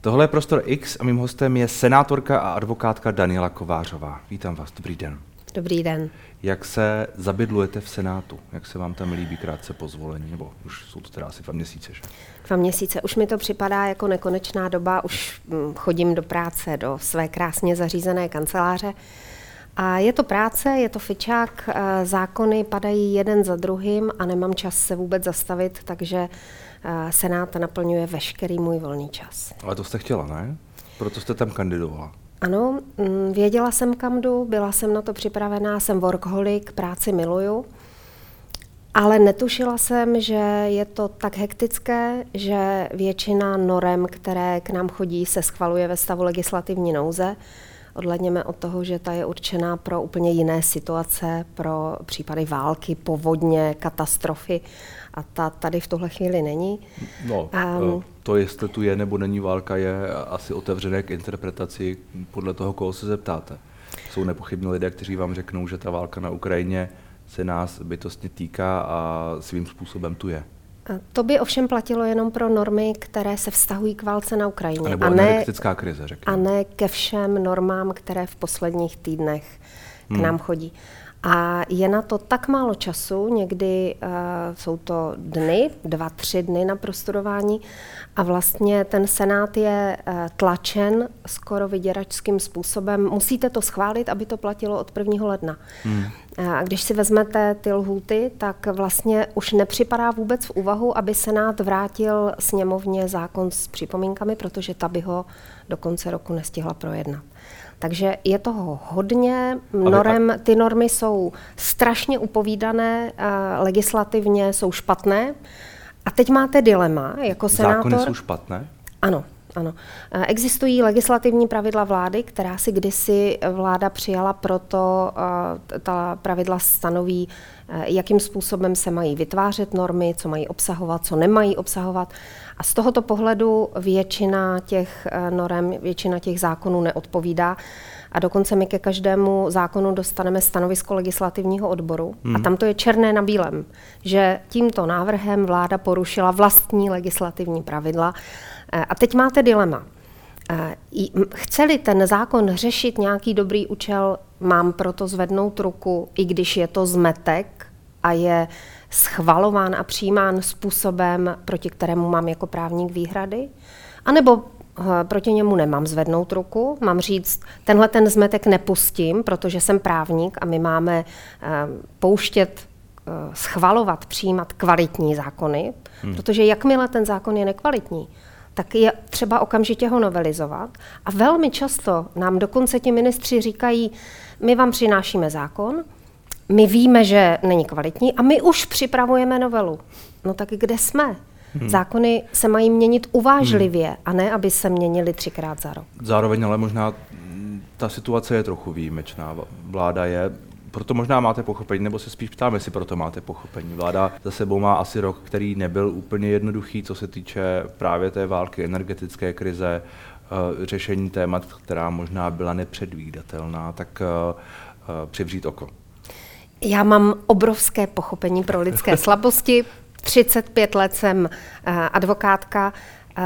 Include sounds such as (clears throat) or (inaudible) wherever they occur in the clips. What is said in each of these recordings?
Tohle je Prostor X a mým hostem je senátorka a advokátka Daniela Kovářová. Vítám vás, dobrý den. Dobrý den. Jak se zabydlujete v Senátu? Jak se vám tam líbí krátce po zvolení? Nebo už jsou to teda asi dva měsíce, že? Dva měsíce. Už mi to připadá jako nekonečná doba. Už hm, chodím do práce, do své krásně zařízené kanceláře. A je to práce, je to fičák, eh, zákony padají jeden za druhým a nemám čas se vůbec zastavit, takže Senát naplňuje veškerý můj volný čas. Ale to jste chtěla, ne? Proto jste tam kandidovala. Ano, mm, věděla jsem, kam jdu, byla jsem na to připravená, jsem workaholic, práci miluju, ale netušila jsem, že je to tak hektické, že většina norem, které k nám chodí, se schvaluje ve stavu legislativní nouze. Odhledněme od toho, že ta je určená pro úplně jiné situace, pro případy války, povodně, katastrofy a ta tady v tuhle chvíli není. No, um, to, jestli tu je nebo není válka, je asi otevřené k interpretaci podle toho, koho se zeptáte. Jsou nepochybně lidé, kteří vám řeknou, že ta válka na Ukrajině se nás bytostně týká a svým způsobem tu je. To by ovšem platilo jenom pro normy, které se vztahují k válce na Ukrajině. A, nebo a ne, krize, řekněme. A ne ke všem normám, které v posledních týdnech k hmm. nám chodí. A je na to tak málo času, někdy uh, jsou to dny, dva, tři dny na prostudování a vlastně ten senát je uh, tlačen skoro vyděračským způsobem. Musíte to schválit, aby to platilo od 1. ledna. Hmm. A když si vezmete ty lhuty, tak vlastně už nepřipadá vůbec v úvahu, aby Senát vrátil sněmovně zákon s připomínkami, protože ta by ho do konce roku nestihla projednat. Takže je toho hodně, norem, ty normy jsou strašně upovídané, legislativně jsou špatné. A teď máte dilema jako senátor. Zákony jsou špatné? Ano, ano. Existují legislativní pravidla vlády, která si kdysi vláda přijala, proto ta pravidla stanoví, jakým způsobem se mají vytvářet normy, co mají obsahovat, co nemají obsahovat. A z tohoto pohledu většina těch eh, norem, většina těch zákonů neodpovídá. A dokonce my ke každému zákonu dostaneme stanovisko legislativního odboru. Hmm. A tam to je černé na bílém, že tímto návrhem vláda porušila vlastní legislativní pravidla. Eh, a teď máte dilema. Eh, chce-li ten zákon řešit nějaký dobrý účel, mám proto zvednout ruku, i když je to zmetek a je schvalován a přijímán způsobem, proti kterému mám jako právník výhrady, anebo eh, proti němu nemám zvednout ruku, mám říct, tenhle ten zmetek nepustím, protože jsem právník a my máme pouštět, schvalovat, přijímat kvalitní zákony, hmm. protože jakmile ten zákon je nekvalitní, tak je třeba okamžitě ho novelizovat. A velmi často nám dokonce ti ministři říkají, my vám přinášíme zákon, my víme, že není kvalitní a my už připravujeme novelu. No tak kde jsme? Hmm. Zákony se mají měnit uvážlivě hmm. a ne, aby se měnili třikrát za rok. Zároveň ale možná ta situace je trochu výjimečná. Vláda je proto možná máte pochopení, nebo se spíš ptám, jestli proto máte pochopení. Vláda za sebou má asi rok, který nebyl úplně jednoduchý, co se týče právě té války, energetické krize, uh, řešení témat, která možná byla nepředvídatelná, tak uh, uh, přivřít oko. Já mám obrovské pochopení pro lidské (laughs) slabosti. 35 let jsem advokátka.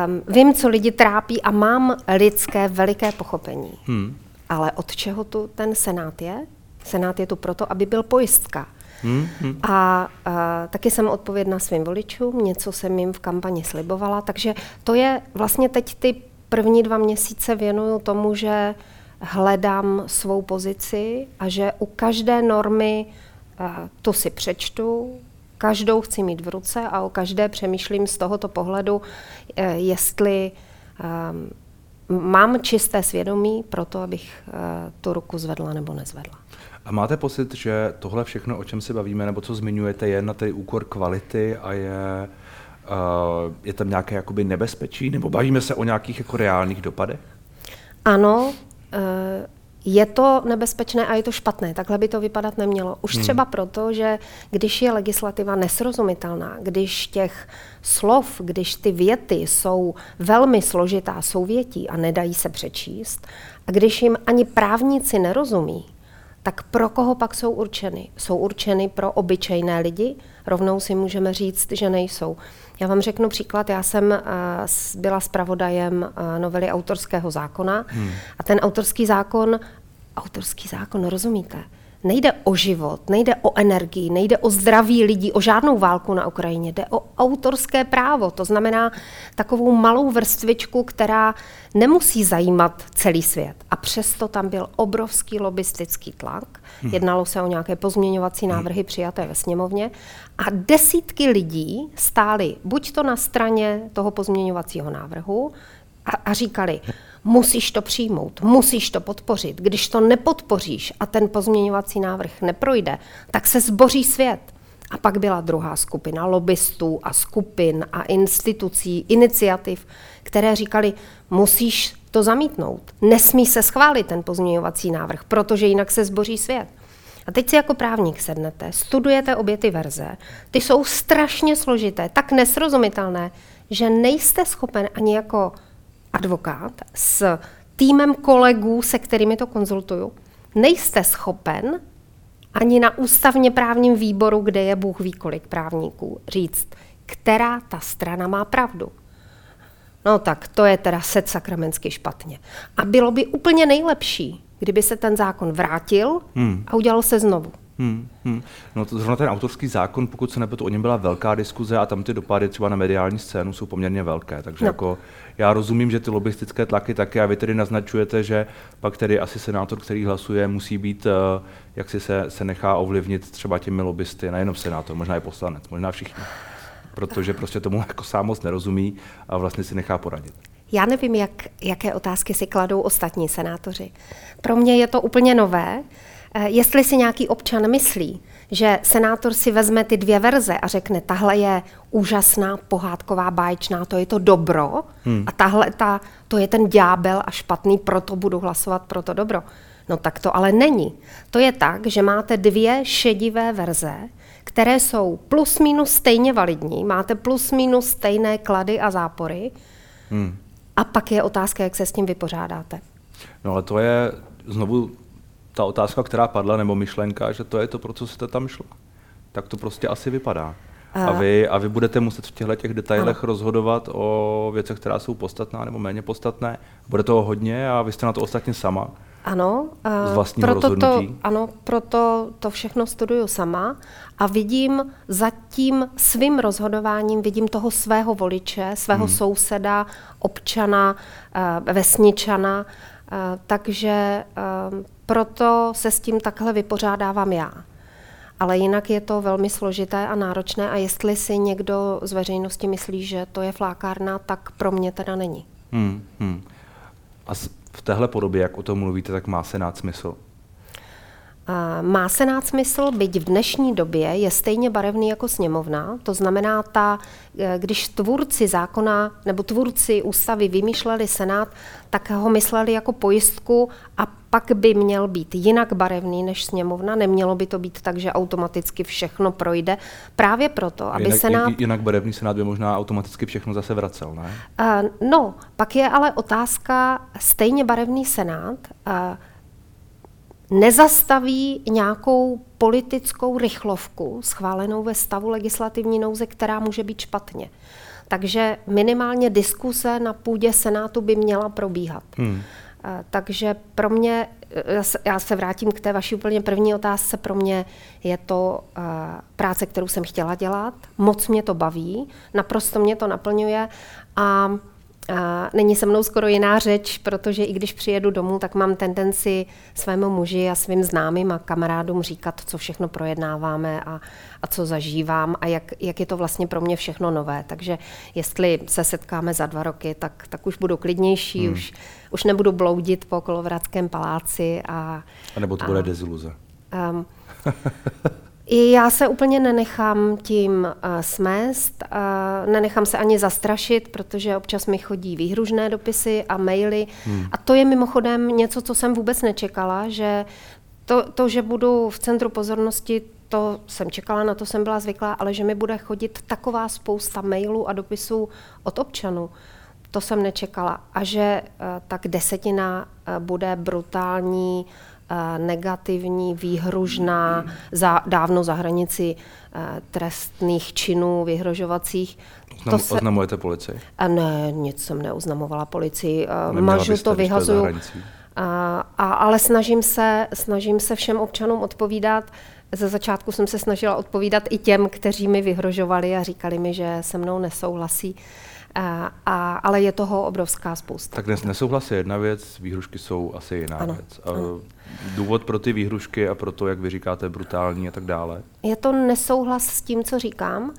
Um, vím, co lidi trápí a mám lidské veliké pochopení. Hmm. Ale od čeho tu ten senát je? Senát je tu proto, aby byl pojistka. Hmm, hmm. A uh, taky jsem odpovědná svým voličům, něco jsem jim v kampani slibovala, takže to je vlastně teď ty první dva měsíce věnuju tomu, že hledám svou pozici a že u každé normy uh, to si přečtu, každou chci mít v ruce a o každé přemýšlím z tohoto pohledu, uh, jestli um, mám čisté svědomí pro to, abych uh, tu ruku zvedla nebo nezvedla. A máte pocit, že tohle všechno, o čem se bavíme, nebo co zmiňujete, je na tedy úkor kvality a je, uh, je tam nějaké jakoby nebezpečí, nebo bavíme se o nějakých jako reálných dopadech? Ano, Eh, je to nebezpečné a je to špatné. Takhle by to vypadat nemělo. Už hmm. třeba proto, že když je legislativa nesrozumitelná, když těch slov, když ty věty jsou velmi složitá souvětí a nedají se přečíst, a když jim ani právníci nerozumí, tak pro koho pak jsou určeny? Jsou určeny pro obyčejné lidi? Rovnou si můžeme říct, že nejsou. Já vám řeknu příklad, já jsem byla zpravodajem novely autorského zákona hmm. a ten autorský zákon, autorský zákon, rozumíte? Nejde o život, nejde o energii, nejde o zdraví lidí, o žádnou válku na Ukrajině, jde o autorské právo. To znamená takovou malou vrstvičku, která nemusí zajímat celý svět. A přesto tam byl obrovský lobistický tlak. Hmm. Jednalo se o nějaké pozměňovací hmm. návrhy přijaté ve sněmovně. A desítky lidí stály buď to na straně toho pozměňovacího návrhu a, a říkali, musíš to přijmout, musíš to podpořit. Když to nepodpoříš a ten pozměňovací návrh neprojde, tak se zboří svět. A pak byla druhá skupina lobbystů a skupin a institucí, iniciativ, které říkali, musíš to zamítnout. Nesmí se schválit ten pozměňovací návrh, protože jinak se zboří svět. A teď si jako právník sednete, studujete obě ty verze, ty jsou strašně složité, tak nesrozumitelné, že nejste schopen ani jako advokát s týmem kolegů, se kterými to konzultuju, nejste schopen ani na ústavně právním výboru, kde je Bůh ví kolik právníků, říct, která ta strana má pravdu. No tak to je teda set sakramensky špatně. A bylo by úplně nejlepší, kdyby se ten zákon vrátil hmm. a udělal se znovu. Hmm, hmm. No to zrovna ten autorský zákon, pokud se nepletu, o něm byla velká diskuze a tam ty dopady třeba na mediální scénu jsou poměrně velké. Takže no. jako já rozumím, že ty lobistické tlaky taky a vy tedy naznačujete, že pak tedy asi senátor, který hlasuje, musí být, uh, jak si se, se nechá ovlivnit třeba těmi lobbysty, nejenom senátor, možná i poslanec, možná všichni. Protože prostě tomu jako sám moc nerozumí a vlastně si nechá poradit. Já nevím, jak, jaké otázky si kladou ostatní senátoři. Pro mě je to úplně nové. Eh, jestli si nějaký občan myslí, že senátor si vezme ty dvě verze a řekne, tahle je úžasná, pohádková, báječná, to je to dobro hmm. a tahle ta, to je ten ďábel a špatný, proto budu hlasovat pro to dobro. No tak to ale není. To je tak, že máte dvě šedivé verze, které jsou plus minus stejně validní, máte plus minus stejné klady a zápory hmm. a pak je otázka, jak se s tím vypořádáte. No ale to je znovu ta otázka, která padla, nebo myšlenka, že to je to, pro co jste tam šla. Tak to prostě asi vypadá. A vy, a vy budete muset v těchto těch detailech ano. rozhodovat o věcech, která jsou podstatná nebo méně podstatné. Bude toho hodně a vy jste na to ostatně sama. Ano, z vlastního proto rozhodnutí. to, ano, proto to všechno studuju sama a vidím za tím svým rozhodováním, vidím toho svého voliče, svého hmm. souseda, občana, eh, vesničana, eh, takže eh, proto se s tím takhle vypořádávám já. Ale jinak je to velmi složité a náročné a jestli si někdo z veřejnosti myslí, že to je flákárna, tak pro mě teda není. Hmm, hmm. A v téhle podobě, jak o tom mluvíte, tak má Senát smysl? Má Senát smysl, byť v dnešní době je stejně barevný jako sněmovna. To znamená, ta, e, když tvůrci zákona nebo tvůrci ústavy vymýšleli Senát, tak ho mysleli jako pojistku a pak by měl být jinak barevný než sněmovna. Nemělo by to být tak, že automaticky všechno projde. Právě proto, aby jinak, Senát... Jinak barevný Senát by možná automaticky všechno zase vracel, ne? Uh, no, pak je ale otázka, stejně barevný Senát uh, nezastaví nějakou politickou rychlovku schválenou ve stavu legislativní nouze, která může být špatně. Takže minimálně diskuse na půdě Senátu by měla probíhat. Hmm. Eh, takže pro mě, eh, já se vrátím k té vaší úplně první otázce, pro mě je to eh, práce, kterou jsem chtěla dělat, moc mě to baví, naprosto mě to naplňuje a a není se mnou skoro jiná řeč, protože i když přijedu domů, tak mám tendenci svému muži a svým známým a kamarádům říkat, co všechno projednáváme a, a co zažívám a jak, jak je to vlastně pro mě všechno nové. Takže jestli se setkáme za dva roky, tak, tak už budu klidnější, hmm. už, už nebudu bloudit po Kolovradském paláci. A, a nebo to bude deziluze. Um, (laughs) I já se úplně nenechám tím uh, smést, uh, nenechám se ani zastrašit, protože občas mi chodí výhružné dopisy a maily. Hmm. A to je mimochodem něco, co jsem vůbec nečekala, že to, to, že budu v centru pozornosti, to jsem čekala, na to jsem byla zvyklá, ale že mi bude chodit taková spousta mailů a dopisů od občanů, to jsem nečekala. A že uh, tak desetina uh, bude brutální negativní, výhružná, za, dávno za hranici trestných činů vyhrožovacích. Oznam, to se, oznamujete policii? A ne, nic jsem neoznamovala policii. Mažu to, vyhazuju. A, a, ale snažím se, snažím se všem občanům odpovídat. Ze začátku jsem se snažila odpovídat i těm, kteří mi vyhrožovali a říkali mi, že se mnou nesouhlasí. A, a, ale je toho obrovská spousta. Tak nesouhlas je jedna věc, výhrušky jsou asi jiná ano, věc. A ano. Důvod pro ty výhrušky a pro to, jak vy říkáte, brutální a tak dále? Je to nesouhlas s tím, co říkám.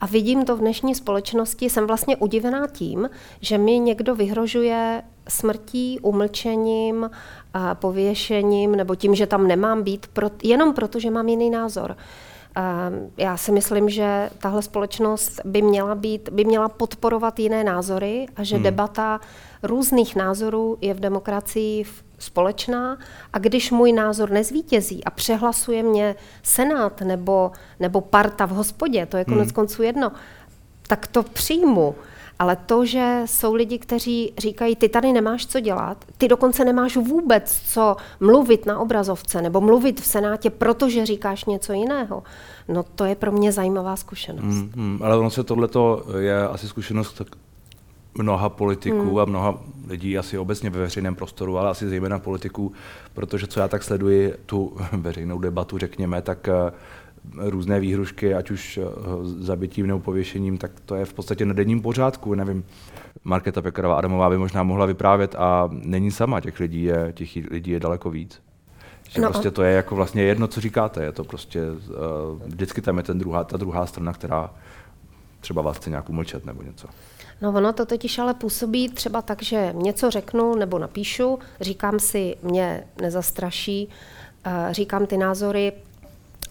A vidím to v dnešní společnosti, jsem vlastně udivená tím, že mi někdo vyhrožuje smrtí, umlčením, pověšením nebo tím, že tam nemám být, jenom proto, že mám jiný názor. Já si myslím, že tahle společnost by měla, být, by měla podporovat jiné názory a že hmm. debata různých názorů je v demokracii společná a když můj názor nezvítězí a přehlasuje mě senát nebo, nebo parta v hospodě, to je konec hmm. konců jedno, tak to přijmu. Ale to, že jsou lidi, kteří říkají, ty tady nemáš co dělat, ty dokonce nemáš vůbec co mluvit na obrazovce nebo mluvit v senátě, protože říkáš něco jiného, no to je pro mě zajímavá zkušenost. Hmm, hmm, ale ono se tohleto je asi zkušenost mnoha politiků hmm. a mnoha lidí asi obecně ve veřejném prostoru, ale asi zejména politiků, protože co já tak sleduji tu (laughs) veřejnou debatu, řekněme, tak eh, různé výhrušky, ať už eh, zabitím nebo pověšením, tak to je v podstatě na denním pořádku. Nevím, Markéta Pekarová Adamová by možná mohla vyprávět a není sama, těch lidí je, těch lidí je daleko víc. Že no. prostě to je jako vlastně jedno, co říkáte, je to prostě, uh, vždycky tam je ten druhá, ta druhá strana, která třeba vás chce nějak umlčet nebo něco. No ono to totiž ale působí třeba tak, že něco řeknu nebo napíšu, říkám si, mě nezastraší, říkám ty názory,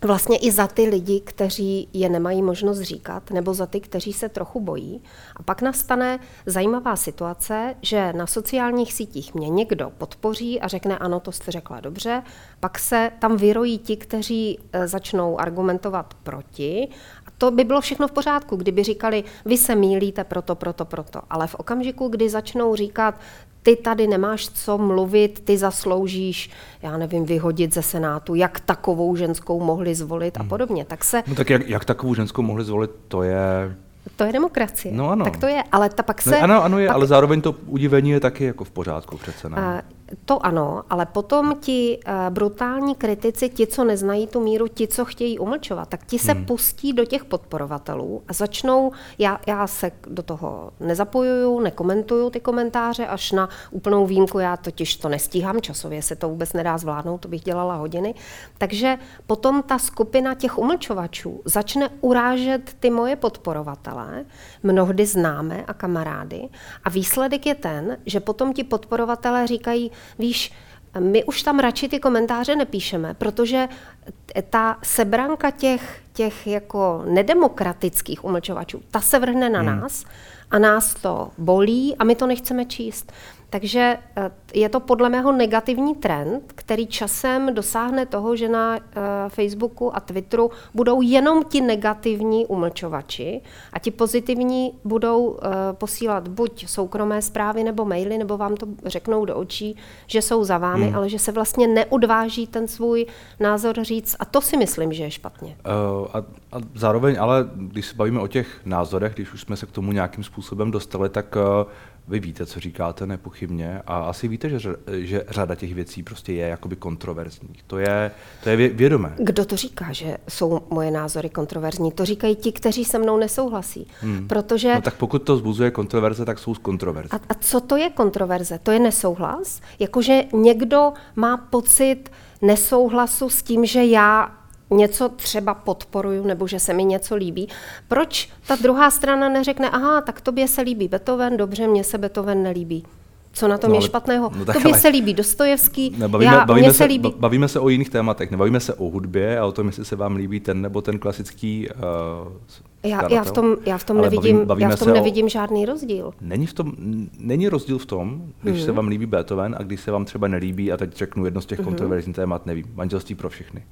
vlastně i za ty lidi, kteří je nemají možnost říkat, nebo za ty, kteří se trochu bojí. A pak nastane zajímavá situace, že na sociálních sítích mě někdo podpoří a řekne, ano, to jste řekla dobře. Pak se tam vyrojí ti, kteří e, začnou argumentovat proti to by bylo všechno v pořádku, kdyby říkali, vy se mílíte proto, proto, proto. Ale v okamžiku, kdy začnou říkat, ty tady nemáš co mluvit, ty zasloužíš, já nevím, vyhodit ze Senátu, jak takovou ženskou mohli zvolit a hmm. podobně. Tak se... No tak jak, jak takovou ženskou mohli zvolit, to je... To je demokracie. No ano. Tak to je, ale ta pak no se... No, ano, ano je, pak... ale zároveň to udivení je taky jako v pořádku přece. Ne? To ano, ale potom ti uh, brutální kritici, ti, co neznají tu míru, ti, co chtějí umlčovat, tak ti se hmm. pustí do těch podporovatelů a začnou, já, já se do toho nezapojuju, nekomentuju ty komentáře, až na úplnou výjimku, já totiž to nestíhám, časově se to vůbec nedá zvládnout, to bych dělala hodiny. Takže potom ta skupina těch umlčovačů začne urážet ty moje podporovatele, mnohdy známé a kamarády a výsledek je ten, že potom ti podporovatelé říkají, víš, my už tam radši ty komentáře nepíšeme, protože ta sebranka těch, těch jako nedemokratických umlčovačů, ta se vrhne na hmm. nás a nás to bolí a my to nechceme číst. Takže eh, je to podle mého negativní trend, který časem dosáhne toho, že na eh, Facebooku a Twitteru budou jenom ti negativní umlčovači a ti pozitivní budou eh, posílat buď soukromé zprávy nebo maily, nebo vám to řeknou do očí, že jsou za vámi, hmm. ale že se vlastně neodváží ten svůj názor říct. A to si myslím, že je špatně. Uh, a, a zároveň ale, když se bavíme o těch názorech, když už jsme se k tomu nějakým způsobem dostali, tak uh, vy víte, co říkáte, nepochybně, a asi víte, že, že řada těch věcí prostě je jakoby kontroverzních. To je, to je vědomé. Kdo to říká, že jsou moje názory kontroverzní? To říkají ti, kteří se mnou nesouhlasí. Hmm. Protože... No tak pokud to zbuzuje kontroverze, tak jsou kontroverze. A, a co to je kontroverze? To je nesouhlas? Jakože někdo má pocit nesouhlasu s tím, že já něco třeba podporuju nebo že se mi něco líbí, proč ta druhá strana neřekne, aha, tak tobě se líbí Beethoven, dobře, mně se Beethoven nelíbí. Co na tom no, je špatného? No, Tobě ale... se líbí Dostojevský, ne, bavíme, já, bavíme, se, se líbí... bavíme se o jiných tématech, nebavíme se o hudbě a o tom, jestli se vám líbí ten nebo ten klasický uh, já, já, v tom, já v tom, nevidím, bavím, já v tom nevidím o... žádný rozdíl. Není, v tom, není rozdíl v tom, když hmm. se vám líbí Beethoven a když se vám třeba nelíbí, a teď řeknu jedno z těch hmm. kontroverzních témat, nevím, manželství pro všechny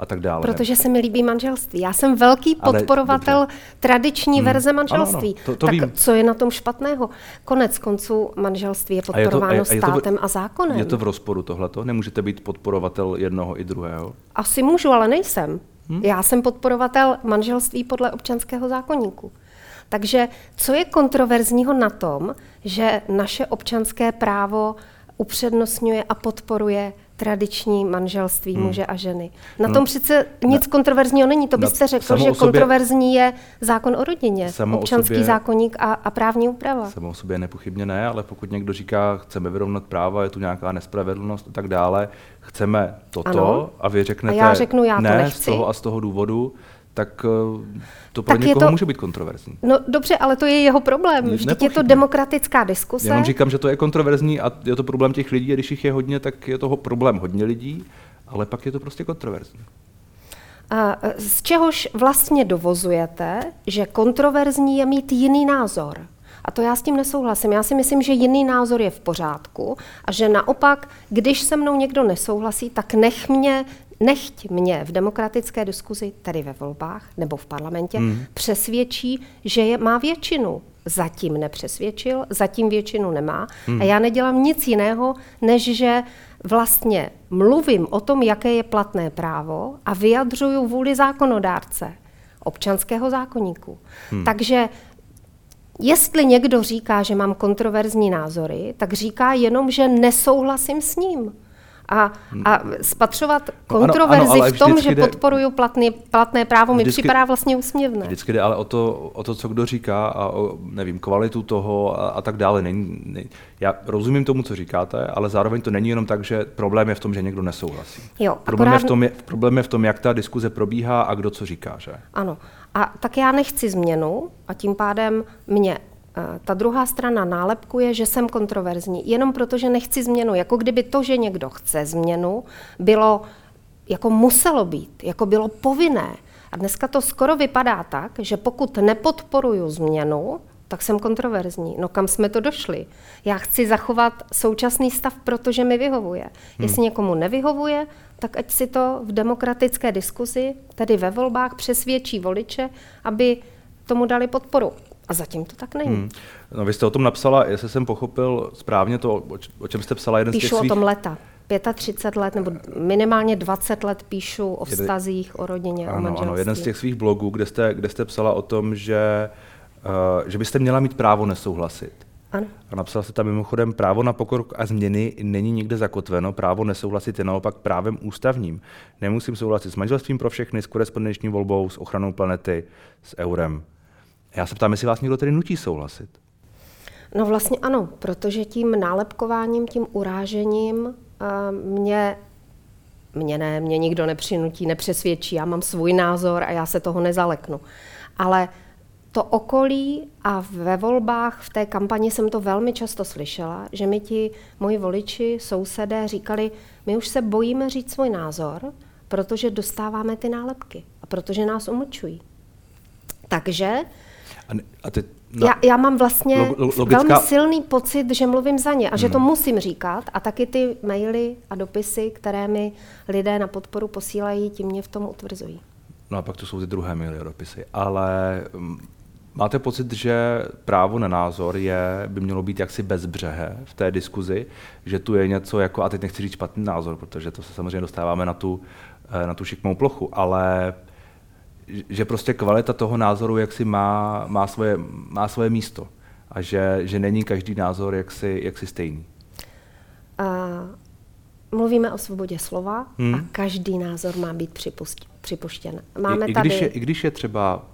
a tak dále. Protože se mi líbí manželství. Já jsem velký podporovatel Ale, tradiční hmm. verze manželství. Ano, ano, to, to tak vím. co je na tom špatného? Konec konců manželství je podporováno a je to, a je, státem a, a zákonem. Je to v rozporu tohleto? Nemůžete být podporovatel jednoho i druhého? Asi můžu, ale nejsem. Hmm? Já jsem podporovatel manželství podle občanského zákonníku. Takže co je kontroverzního na tom, že naše občanské právo upřednostňuje a podporuje tradiční manželství hmm. muže a ženy. Na no, tom přece nic na, kontroverzního není. To byste řekl, že sobě, kontroverzní je zákon o rodině, občanský sobě, zákonník a, a právní úprava. Samo o sobě nepochybně ne, ale pokud někdo říká, chceme vyrovnat práva, je tu nějaká nespravedlnost a tak dále, chceme toto ano. a vy řeknete, a já řeknu, já ne, to nechci. z toho a z toho důvodu, tak eh, to pro tak někoho to, může být kontroverzní. No dobře, ale to je jeho problém. Vždyť je to demokratická diskuse. Já říkám, že to je kontroverzní a je to problém těch lidí a když jich je hodně, tak je toho problém hodně lidí, ale pak je to prostě kontroverzní. A z čehož vlastně dovozujete, že kontroverzní je mít jiný názor? A to já s tím nesouhlasím. Já si myslím, že jiný názor je v pořádku a že naopak, když se mnou někdo nesouhlasí, tak nech mě nechť mě v demokratické diskuzi, tedy ve volbách nebo v parlamentě, hmm. přesvědčí, že je, má většinu. Zatím nepřesvědčil, zatím většinu nemá. Hmm. A já nedělám nic jiného, než že vlastně mluvím o tom, jaké je platné právo a vyjadřuju vůli zákonodárce, občanského zákonníku. Hmm. Takže Jestli někdo říká, že mám kontroverzní názory, tak říká jenom, že nesouhlasím s ním a, a spatřovat kontroverzi no ano, ano, v tom, že jde, podporuju platný, platné právo, mi vždycky, připadá vlastně úsměvné. Vždycky jde ale o to, o to, co kdo říká a o, nevím, kvalitu toho a, a tak dále. Není, ne, já rozumím tomu, co říkáte, ale zároveň to není jenom tak, že problém je v tom, že někdo nesouhlasí. Jo, problém, akorát... je v tom, je, problém je v tom, jak ta diskuze probíhá a kdo co říká. Že? Ano. A tak já nechci změnu a tím pádem mě ta druhá strana nálepku je, že jsem kontroverzní, jenom proto, že nechci změnu. Jako kdyby to, že někdo chce změnu, bylo, jako muselo být, jako bylo povinné. A dneska to skoro vypadá tak, že pokud nepodporuju změnu, tak jsem kontroverzní. No kam jsme to došli? Já chci zachovat současný stav, protože mi vyhovuje. Hmm. Jestli někomu nevyhovuje, tak ať si to v demokratické diskuzi, tedy ve volbách, přesvědčí voliče, aby tomu dali podporu. A zatím to tak není. Hmm. No, vy jste o tom napsala, jestli jsem pochopil správně to, o čem jste psala jeden Píšu z těch svých... o tom leta. 35 let nebo minimálně 20 let píšu o vztazích, o rodině, ano, o manželství. Ano, jeden z těch svých blogů, kde jste, kde jste psala o tom, že, uh, že byste měla mít právo nesouhlasit. Ano. A napsal se tam mimochodem, právo na pokrok a změny není nikde zakotveno, právo nesouhlasit je naopak právem ústavním. Nemusím souhlasit s manželstvím pro všechny, s korespondenční volbou, s ochranou planety, s eurem. Já se ptám, jestli vás někdo tedy nutí souhlasit. No vlastně ano, protože tím nálepkováním, tím urážením uh, mě, mě ne, mě nikdo nepřinutí, nepřesvědčí, já mám svůj názor a já se toho nezaleknu. Ale to okolí a ve volbách, v té kampani jsem to velmi často slyšela, že mi ti moji voliči, sousedé říkali, my už se bojíme říct svůj názor, protože dostáváme ty nálepky a protože nás umlčují. Takže a, a ty, no, já, já mám vlastně logická... velmi silný pocit, že mluvím za ně a že no. to musím říkat. A taky ty maily a dopisy, které mi lidé na podporu posílají, tím mě v tom utvrzují. No a pak to jsou ty druhé maily a dopisy. Ale mm, máte pocit, že právo na názor je, by mělo být jaksi bezbřehe v té diskuzi, že tu je něco jako, a teď nechci říct špatný názor, protože to se samozřejmě dostáváme na tu, eh, na tu šikmou plochu, ale že prostě kvalita toho názoru jaksi má, má, svoje, má svoje místo a že, že není každý názor jaksi, jaksi stejný. Uh, mluvíme o svobodě slova hmm. a každý názor má být připuštěn. Máme I, i, když tady... je, I když je třeba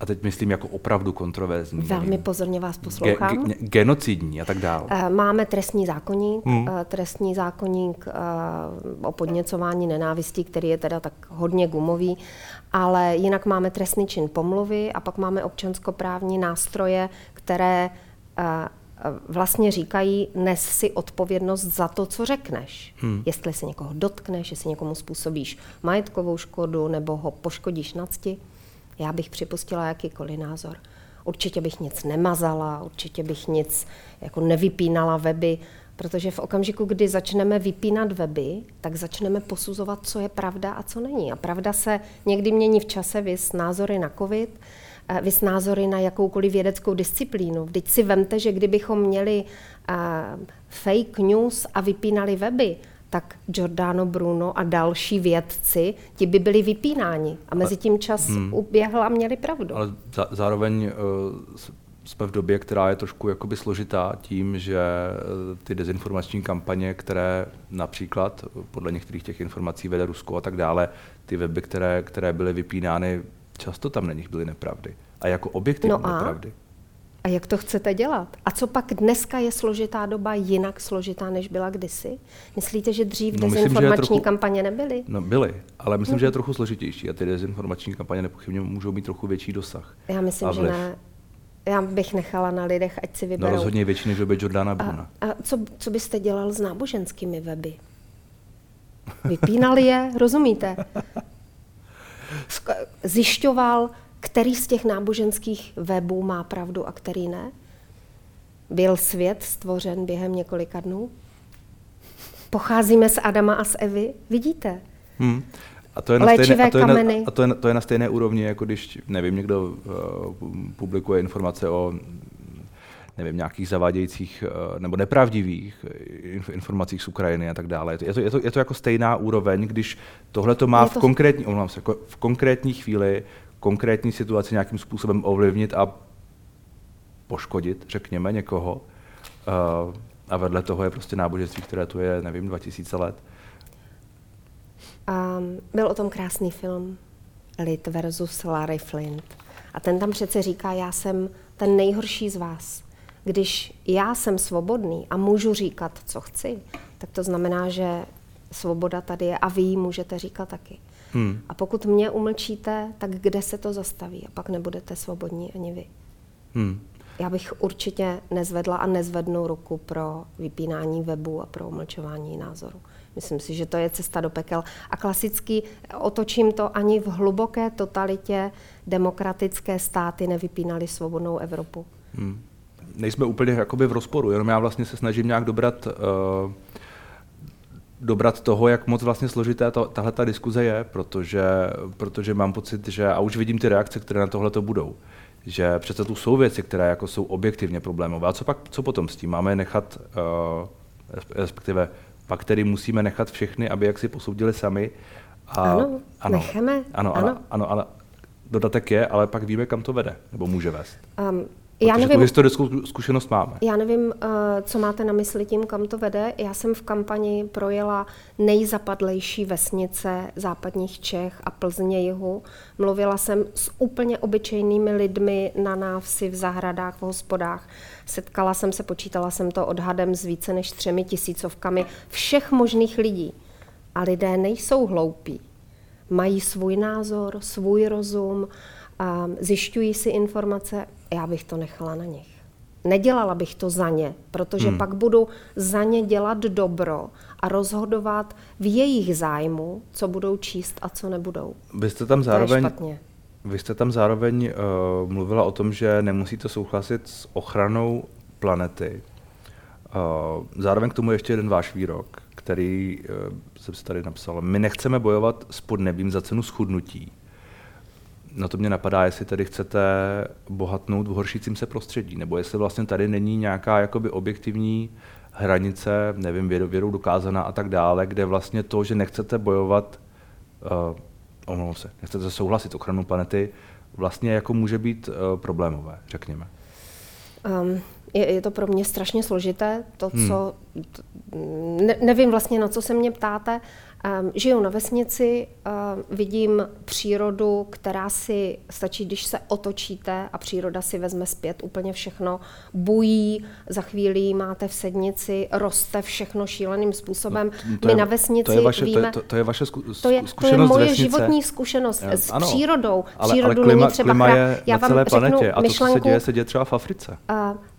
a teď myslím jako opravdu kontroverzní. Velmi nevím, pozorně vás poslouchám. Ge, ge, genocidní a tak dále. Eh, máme trestní zákonník, hmm. Eh, trestní zákonník eh, o podněcování nenávistí, který je teda tak hodně gumový, ale jinak máme trestný čin pomluvy a pak máme občanskoprávní nástroje, které vlastně říkají, nes si odpovědnost za to, co řekneš. Hmm. Jestli se někoho dotkneš, jestli někomu způsobíš majetkovou škodu nebo ho poškodíš na cti já bych připustila jakýkoliv názor. Určitě bych nic nemazala, určitě bych nic jako nevypínala weby. Protože v okamžiku, kdy začneme vypínat weby, tak začneme posuzovat, co je pravda a co není. A pravda se někdy mění v čase, vys názory na COVID, eh, vys názory na jakoukoliv vědeckou disciplínu. Vždyť si vemte, že kdybychom měli uh, fake news a vypínali weby, tak Giordano Bruno a další vědci, ti by byli vypínáni. A mezi tím čas hmm. uběhl a měli pravdu. Ale zároveň uh, jsme v době, která je trošku jakoby složitá tím, že eh, ty dezinformační kampaně, které například podle některých těch informací vede Rusko a tak dále, ty weby, které, které byly vypínány, často tam na nich byly nepravdy. A jako objektivní no a? nepravdy. A jak to chcete dělat? A co pak dneska je složitá doba jinak složitá, než byla kdysi? Myslíte, že dřív no, dezinformační myslím, trochu, kampaně nebyly? No byly, ale myslím, no. že je trochu složitější a ty dezinformační kampaně nepochybně můžou mít trochu větší dosah. Já myslím, že ne. Já bych nechala na lidech, ať si no, vyberou. No rozhodně větší než doby Jordana Bruna. A, a co, co byste dělal s náboženskými weby? Vypínali je, rozumíte? Zjišťoval, který z těch náboženských webů má pravdu a který ne? Byl svět stvořen během několika dnů? Pocházíme z Adama a z Evy? Vidíte? Hmm. A to je na stejné, a to je na, a to je, to je na stejné úrovni, jako když, nevím, někdo uh, publikuje informace o nevím, nějakých zavádějících uh, nebo nepravdivých informacích z Ukrajiny a tak dále. Je to, je to, je to, jako stejná úroveň, když tohle to má to... v konkrétní, se, jako v konkrétní chvíli konkrétní situaci nějakým způsobem ovlivnit a poškodit, řekněme, někoho. Uh, a vedle toho je prostě náboženství, které tu je, nevím, 2000 let. Um, byl o tom krásný film Lid versus Larry Flint. A ten tam přece říká, já jsem ten nejhorší z vás. Když já jsem svobodný a můžu říkat, co chci, tak to znamená, že svoboda tady je a vy ji můžete říkat taky. Hmm. A pokud mě umlčíte, tak kde se to zastaví? A pak nebudete svobodní ani vy. Hmm. Já bych určitě nezvedla a nezvednu ruku pro vypínání webu a pro umlčování názoru. Myslím si, že to je cesta do pekel. A klasicky otočím to ani v hluboké totalitě demokratické státy nevypínaly svobodnou Evropu. Hmm. Nejsme úplně jakoby v rozporu, jenom já vlastně se snažím nějak dobrat uh, dobrat toho, jak moc vlastně složité to, tahle ta diskuze je, protože, protože mám pocit, že, a už vidím ty reakce, které na tohle to budou, že přece tu jsou věci, které jako jsou objektivně problémové. A co, pak, co potom s tím? Máme nechat, uh, respektive pak tedy musíme nechat všechny, aby jak si posoudili sami. A, ano, ano, necháme. Ano, ano, ano, ano, ano, dodatek je, ale pak víme, kam to vede, nebo může vést. Um, já nevím, tu historickou zkušenost máme. Já nevím, eh, co máte na mysli tím, kam to vede. Já jsem v kampani projela nejzapadlejší vesnice západních Čech a Plzně jihu. Mluvila jsem s úplně obyčejnými lidmi na návsi, v zahradách, v hospodách. Setkala jsem se, počítala jsem to odhadem s více než třemi tisícovkami všech možných lidí. A lidé nejsou hloupí. Mají svůj názor, svůj rozum, zjišťují si informace, já bych to nechala na nich. Nedělala bych to za ně, protože hmm. pak budu za ně dělat dobro a rozhodovat v jejich zájmu, co budou číst a co nebudou. Vy jste tam zároveň, vy jste tam zároveň uh, mluvila o tom, že nemusíte souhlasit s ochranou planety. Uh, zároveň k tomu ještě jeden váš výrok, který uh, jsem si tady napsal. My nechceme bojovat s podnebím za cenu schudnutí na to mě napadá, jestli tedy chcete bohatnout v horšícím se prostředí, nebo jestli vlastně tady není nějaká jakoby objektivní hranice, nevím, vědou dokázaná a tak dále, kde vlastně to, že nechcete bojovat, uh, se, nechcete souhlasit s ochranou planety, vlastně jako může být uh, problémové, řekněme. Um, je, je to pro mě strašně složité, to, hmm. co... Ne, nevím vlastně, na co se mě ptáte, Um, žiju na vesnici, uh, vidím přírodu, která si stačí, když se otočíte a příroda si vezme zpět úplně všechno, bují, za chvíli máte v sednici, roste všechno šíleným způsobem. No, My je, na vesnici to je vaše, víme... To je, to, to je vaše zku, to je, to je moje vesnice. životní zkušenost je, s ano, přírodou. Ale, Přírodu ale klima, není třeba klima je Já na celé planetě a to, myšlenku, co se děje, se děje třeba v Africe. Uh,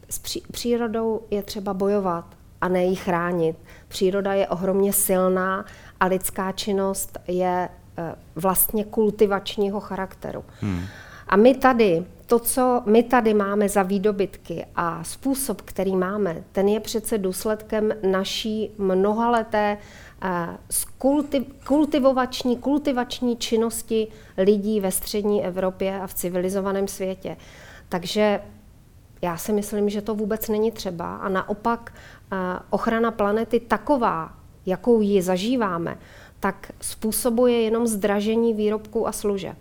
s pří, přírodou je třeba bojovat a ne ji chránit. Příroda je ohromně silná a lidská činnost je eh, vlastně kultivačního charakteru. Hmm. A my tady to, co my tady máme za výdobytky a způsob, který máme, ten je přece důsledkem naší mnohaleté kultiv, kultivovační, kultivační činnosti lidí ve střední Evropě a v civilizovaném světě. Takže já si myslím, že to vůbec není třeba a naopak ochrana planety taková, jakou ji zažíváme, tak způsobuje jenom zdražení výrobků a služeb.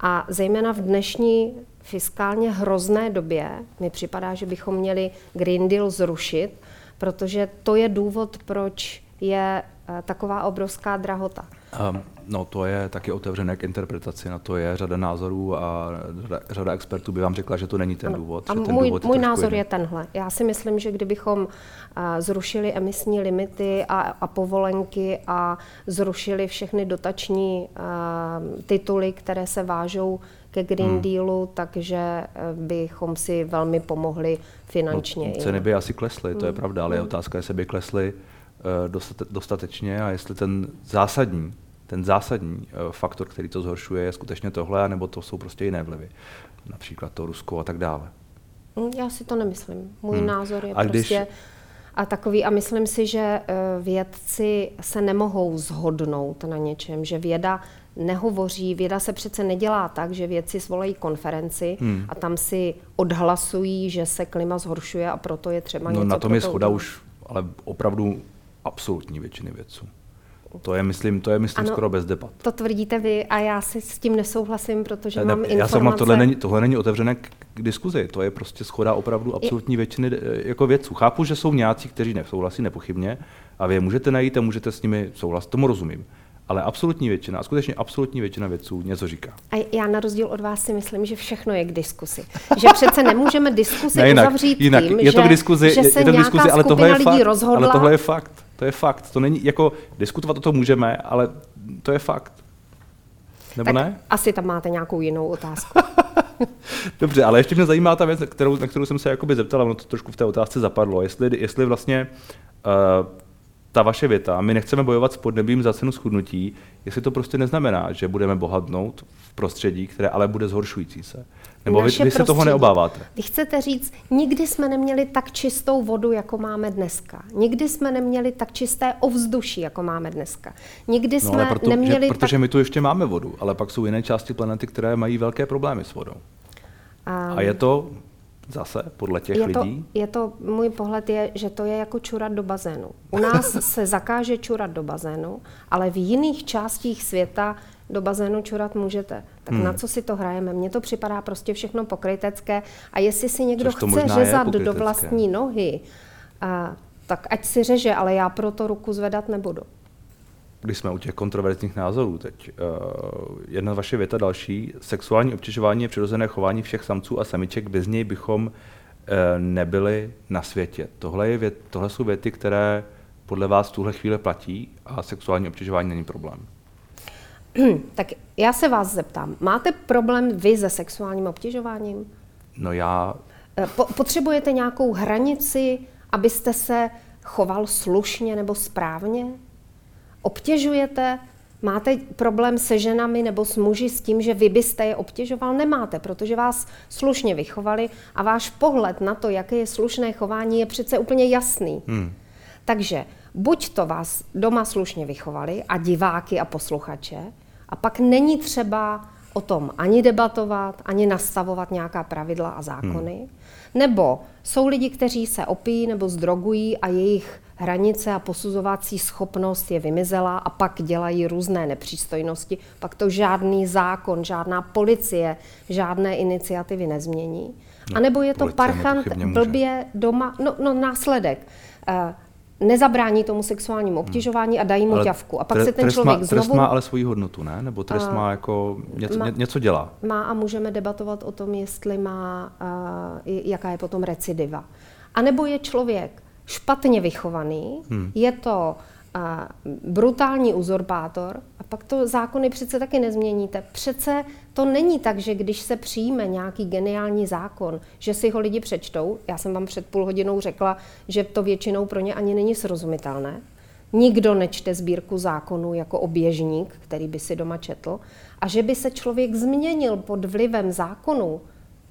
A zejména v dnešní fiskálně hrozné době mi připadá, že bychom měli Green Deal zrušit, protože to je důvod, proč je eh, taková obrovská drahota. Um, no to je taky otevřené k interpretaci, na to je řada názorů a řada, řada expertů by vám řekla, že to není ten důvod. A ten můj, důvod můj názor jiný. je tenhle. Já si myslím, že kdybychom uh, zrušili emisní limity a, a povolenky a zrušili všechny dotační uh, tituly, které se vážou ke Green hmm. Dealu, takže bychom si velmi pomohli finančně. No, ceny by asi klesly, to je hmm. pravda, ale je hmm. otázka, jestli by klesly Eh, dostatečně a jestli ten zásadní, ten zásadní eh, faktor, který to zhoršuje, je skutečně tohle, nebo to jsou prostě jiné vlivy, například to Rusko a tak dále. Mm, já si to nemyslím. Můj hmm. názor je a prostě když... a takový a myslím si, že eh, vědci se nemohou zhodnout na něčem, že věda nehovoří, věda se přece nedělá tak, že vědci svolají konferenci hmm. a tam si odhlasují, že se klima zhoršuje a proto je třeba no, něco na tom je schoda už, ale opravdu absolutní většiny vědců. To je, myslím, to je, myslím ano, skoro bez debat. To tvrdíte vy a já si s tím nesouhlasím, protože ne, mám já informace... Já jsem tohle není, tohle není otevřené k, k diskuzi, to je prostě schoda opravdu absolutní je... většiny eh, jako vědců. Chápu, že jsou nějací, kteří nesouhlasí nepochybně a vy je můžete najít a můžete s nimi souhlasit, tomu rozumím ale absolutní většina, a skutečně absolutní většina vědců něco říká. A já na rozdíl od vás si myslím, že všechno je k diskusi. Že přece nemůžeme diskusi ne, jinak, uzavřít jinak. tím, je to k diskuzi, že, že se je to k diskuzi, ale tohle je fakt. Rozhodla. Ale tohle je fakt. To je fakt. To není, jako diskutovat o tom můžeme, ale to je fakt. Nebo tak ne? Asi tam máte nějakou jinou otázku. (laughs) Dobře, ale ještě mě zajímá ta věc, kterou, na kterou jsem se jakoby zeptal, ono to trošku v té otázce zapadlo. Jestli, jestli vlastně uh, ta vaše věta, my nechceme bojovat s podnebím za cenu schudnutí, jestli to prostě neznamená, že budeme bohatnout v prostředí, které ale bude zhoršující se. Nebo vy, vy se toho neobáváte? Vy chcete říct, nikdy jsme neměli tak čistou vodu, jako máme dneska. Nikdy jsme neměli tak čisté ovzduší, jako máme dneska. Nikdy no, jsme proto, neměli že, Protože tak... my tu ještě máme vodu, ale pak jsou jiné části planety, které mají velké problémy s vodou. Um, A je to zase podle těch je lidí? To, je to, můj pohled je, že to je jako čurat do bazénu. U nás (laughs) se zakáže čurat do bazénu, ale v jiných částích světa do bazénu čurat můžete. Tak hmm. na co si to hrajeme? Mně to připadá prostě všechno pokrytecké a jestli si někdo chce řezat do vlastní nohy, a, tak ať si řeže, ale já pro to ruku zvedat nebudu když jsme u těch kontroverzních názorů teď, uh, jedna vaše věta další, sexuální obtěžování je přirozené chování všech samců a samiček, bez něj bychom uh, nebyli na světě. Tohle, je vět, tohle jsou věty, které podle vás v tuhle chvíli platí a sexuální obtěžování není problém. (clears throat) tak já se vás zeptám, máte problém vy se sexuálním obtěžováním? No já... Eh, po, potřebujete nějakou hranici, abyste se choval slušně nebo správně? obtěžujete, máte problém se ženami nebo s muži s tím, že vy byste je obtěžoval? Nemáte, protože vás slušně vychovali a váš pohled na to, jaké je slušné chování, je přece úplně jasný. Hmm. Takže buď to vás doma slušně vychovali a diváky a posluchače, a pak není třeba o tom ani debatovat, ani nastavovat nějaká pravidla a zákony. Hmm. Nebo jsou lidi, kteří se opíjí nebo zdrogují a jejich hranice a posuzovací schopnost je vymizela a pak dělají různé nepřístojnosti, pak to žádný zákon, žádná policie, žádné iniciativy nezmění. No, a nebo je to parchant blbě doma, no, no následek. Uh, nezabrání tomu sexuálnímu hmm. obtěžování a dají mu ale ťavku. A pak tre, se ten člověk má, znovu... Trest má ale svoji hodnotu, ne? Nebo trest má jako něco, má, něco dělá? Má a můžeme debatovat o tom, jestli má, jaká je potom recidiva. A nebo je člověk špatně vychovaný, hmm. je to a, brutální uzurpátor a pak to zákony přece taky nezměníte. Přece to není tak, že když se přijme nějaký geniální zákon, že si ho lidi přečtou. Já jsem vám před půl hodinou řekla, že to většinou pro ně ani není srozumitelné. Nikdo nečte sbírku zákonů jako oběžník, který by si doma četl. A že by se člověk změnil pod vlivem zákonu,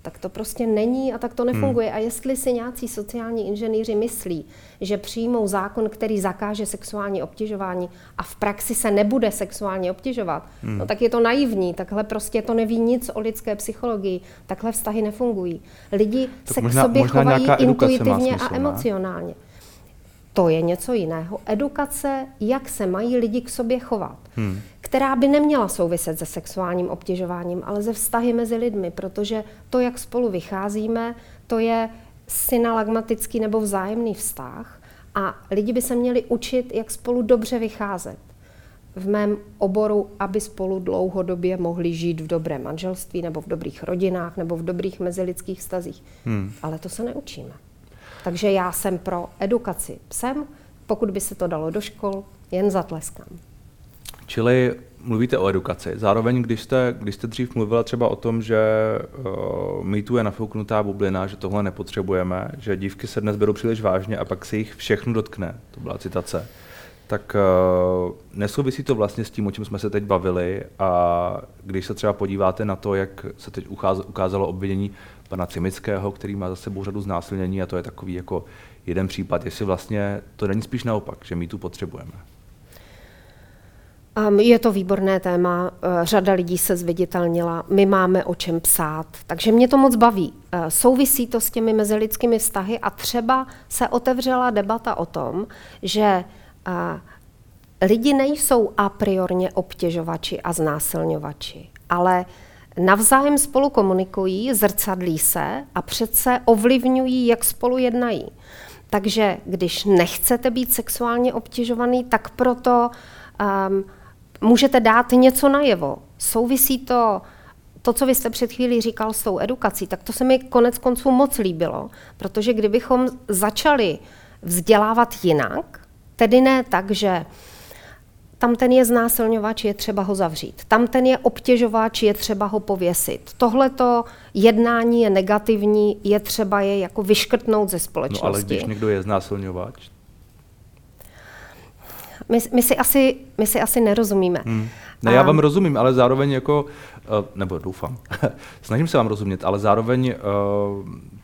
tak to prostě není a tak to nefunguje. Hmm. A jestli si nějací sociální inženýři myslí, že přijmou zákon, který zakáže sexuální obtěžování a v praxi se nebude sexuálně obtěžovat, hmm. no tak je to naivní, takhle prostě to neví nic o lidské psychologii, takhle vztahy nefungují. Lidi tak se možná, k sobě chovají intuitivně smysl, a emocionálně. Ne? To je něco jiného. Edukace, jak se mají lidi k sobě chovat. Hmm která by neměla souviset se sexuálním obtěžováním, ale ze vztahy mezi lidmi, protože to, jak spolu vycházíme, to je synalagmatický nebo vzájemný vztah a lidi by se měli učit, jak spolu dobře vycházet. V mém oboru, aby spolu dlouhodobě mohli žít v dobrém manželství nebo v dobrých rodinách nebo v dobrých mezilidských vztazích. Hmm. Ale to se neučíme. Takže já jsem pro edukaci. Jsem, pokud by se to dalo do škol, jen zatleskám. Čili mluvíte o edukaci. Zároveň, když jste, když jste dřív mluvila třeba o tom, že uh, mýtu je nafouknutá bublina, že tohle nepotřebujeme, že dívky se dnes berou příliš vážně a pak se jich všechno dotkne, to byla citace, tak uh, nesouvisí to vlastně s tím, o čem jsme se teď bavili a když se třeba podíváte na to, jak se teď ukázalo obvinění pana Cimického, který má za sebou řadu znásilnění a to je takový jako jeden případ, jestli vlastně to není spíš naopak, že my tu potřebujeme. Je to výborné téma, uh, řada lidí se zviditelnila, my máme o čem psát, takže mě to moc baví. Uh, souvisí to s těmi mezilidskými vztahy a třeba se otevřela debata o tom, že uh, lidi nejsou a priorně obtěžovači a znásilňovači, ale navzájem spolu komunikují, zrcadlí se a přece ovlivňují, jak spolu jednají. Takže když nechcete být sexuálně obtěžovaný, tak proto um, můžete dát něco najevo. Souvisí to, to, co vy jste před chvílí říkal s tou edukací, tak to se mi konec konců moc líbilo, protože kdybychom začali vzdělávat jinak, tedy ne tak, že tam ten je znásilňovač, je třeba ho zavřít. Tam ten je obtěžovač, je třeba ho pověsit. Tohleto jednání je negativní, je třeba je jako vyškrtnout ze společnosti. No ale když někdo je znásilňovač, my, my, si, asi, my si asi nerozumíme. Hmm. Ne, já vám rozumím, ale zároveň jako, eh, nebo doufám, (laughs) snažím se vám rozumět, ale zároveň eh,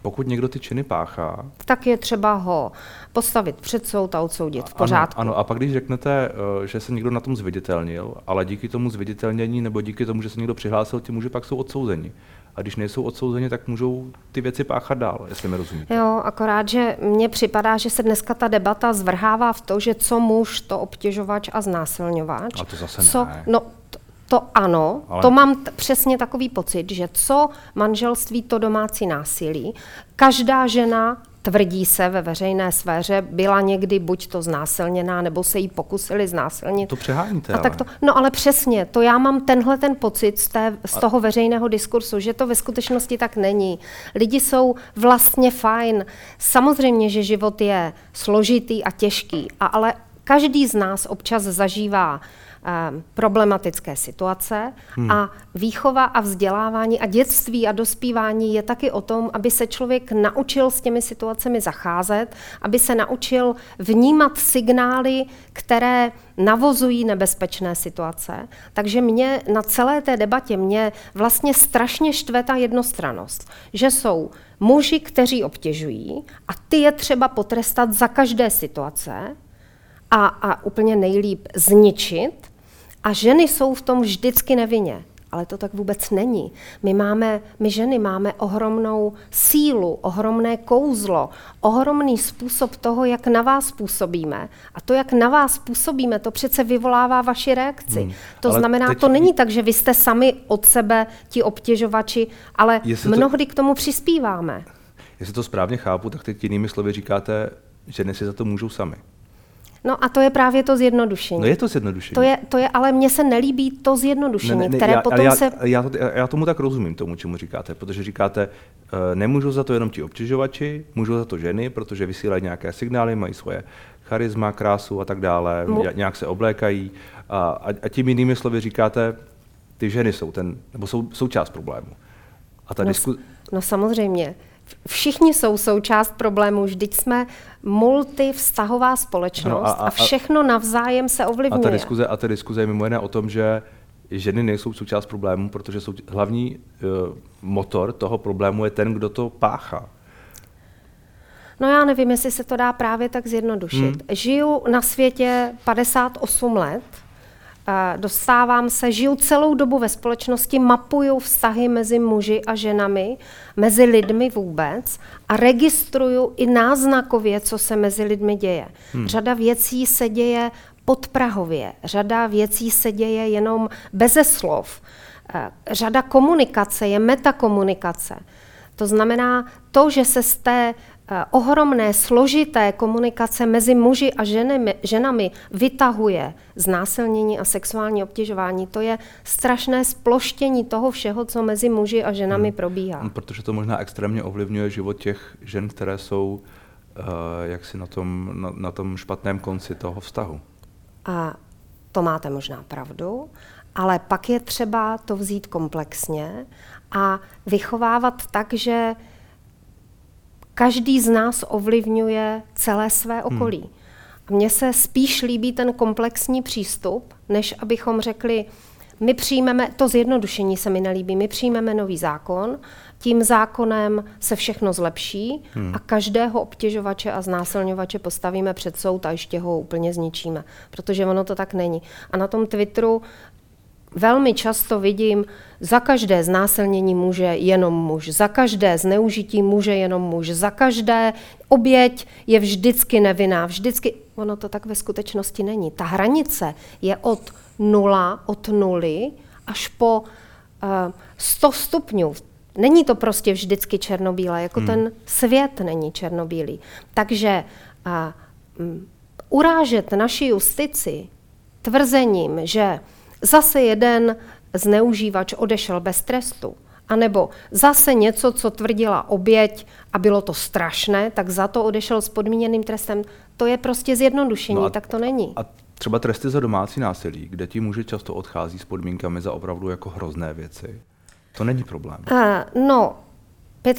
pokud někdo ty činy páchá... Tak je třeba ho postavit před soud a odsoudit v pořádku. Ano, ano, a pak když řeknete, eh, že se někdo na tom zviditelnil, ale díky tomu zviditelnění nebo díky tomu, že se někdo přihlásil, ti může pak jsou odsouzeni a když nejsou odsouzeni, tak můžou ty věci páchat dál, jestli mi rozumíte. Jo, akorát, že mně připadá, že se dneska ta debata zvrhává v to, že co muž, to obtěžovač a znásilňovač. A to zase co, ne. No, to ano, Ale... to mám t- přesně takový pocit, že co manželství, to domácí násilí. Každá žena tvrdí se ve veřejné sféře, byla někdy buď to znásilněná, nebo se jí pokusili znásilnit. To přeháníte, a tak to, No ale přesně, to já mám tenhle ten pocit z, té, z toho veřejného diskursu, že to ve skutečnosti tak není. Lidi jsou vlastně fajn. Samozřejmě, že život je složitý a těžký, a ale každý z nás občas zažívá problematické situace hmm. a výchova a vzdělávání a dětství a dospívání je taky o tom, aby se člověk naučil s těmi situacemi zacházet, aby se naučil vnímat signály, které navozují nebezpečné situace. Takže mě na celé té debatě mě vlastně strašně štve ta jednostranost, že jsou muži, kteří obtěžují a ty je třeba potrestat za každé situace, a, a úplně nejlíp zničit. A ženy jsou v tom vždycky nevinně. Ale to tak vůbec není. My, máme, my ženy máme ohromnou sílu, ohromné kouzlo, ohromný způsob toho, jak na vás působíme. A to, jak na vás působíme, to přece vyvolává vaši reakci. Hmm. To ale znamená, teď... to není tak, že vy jste sami od sebe ti obtěžovači, ale mnohdy to... k tomu přispíváme. Jestli to správně chápu, tak teď jinými slovy říkáte, ženy si za to můžou sami. No a to je právě to zjednodušení. No je to zjednodušení. To je, to je ale mně se nelíbí to zjednodušení, ne, ne, které já, potom já, se... Já, to, já tomu tak rozumím, tomu, čemu říkáte, protože říkáte, uh, nemůžou za to jenom ti obtěžovači, můžou za to ženy, protože vysílají nějaké signály, mají svoje charisma, krásu a tak dále, Mu... nějak se oblékají a, a, a tím jinými slovy říkáte, ty ženy jsou ten, nebo jsou součást problému. A ta no, disku... no samozřejmě. Všichni jsou součást problému, vždyť jsme multivztahová společnost no a, a, a všechno navzájem se ovlivňuje. A ta, diskuze, a ta diskuze je mimo jiné o tom, že ženy nejsou součást problému, protože jsou hlavní uh, motor toho problému je ten, kdo to páchá. No já nevím, jestli se to dá právě tak zjednodušit. Hmm. Žiju na světě 58 let, dostávám se, žiju celou dobu ve společnosti, mapuju vztahy mezi muži a ženami, mezi lidmi vůbec a registruju i náznakově, co se mezi lidmi děje. Hmm. Řada věcí se děje podprahově, řada věcí se děje jenom beze slov. Eh, řada komunikace je metakomunikace. To znamená to, že se z té ohromné, složité komunikace mezi muži a ženami, ženami vytahuje znásilnění a sexuální obtěžování. To je strašné sploštění toho všeho, co mezi muži a ženami hmm. probíhá. Protože to možná extrémně ovlivňuje život těch žen, které jsou uh, jaksi na tom, na, na tom špatném konci toho vztahu. A to máte možná pravdu, ale pak je třeba to vzít komplexně a vychovávat tak, že každý z nás ovlivňuje celé své hmm. okolí. Hmm. Mně se spíš líbí ten komplexní přístup, než abychom řekli, my přijmeme, to zjednodušení se mi nelíbí, my přijmeme nový zákon, tím zákonem se všechno zlepší hmm. a každého obtěžovače a znásilňovače postavíme před soud a ještě ho úplně zničíme, protože ono to tak není. A na tom Twitteru velmi často vidím, za každé znásilnění může jenom muž, za každé zneužití může jenom muž, za každé oběť je vždycky nevinná, vždycky, ono to tak ve skutečnosti není. Ta hranice je od nula, od nuly až po uh, eh, 100 stupňů. Není to prostě vždycky černobílé, jako hmm. ten svět není černobílý. Takže uh, um, urážet naši justici tvrzením, že Zase jeden zneužívač odešel bez trestu. A nebo zase něco, co tvrdila oběť a bylo to strašné, tak za to odešel s podmíněným trestem. To je prostě zjednodušení, no a, tak to není. A třeba tresty za domácí násilí, kde ti muži často odchází s podmínkami za opravdu jako hrozné věci. To není problém. Uh, no,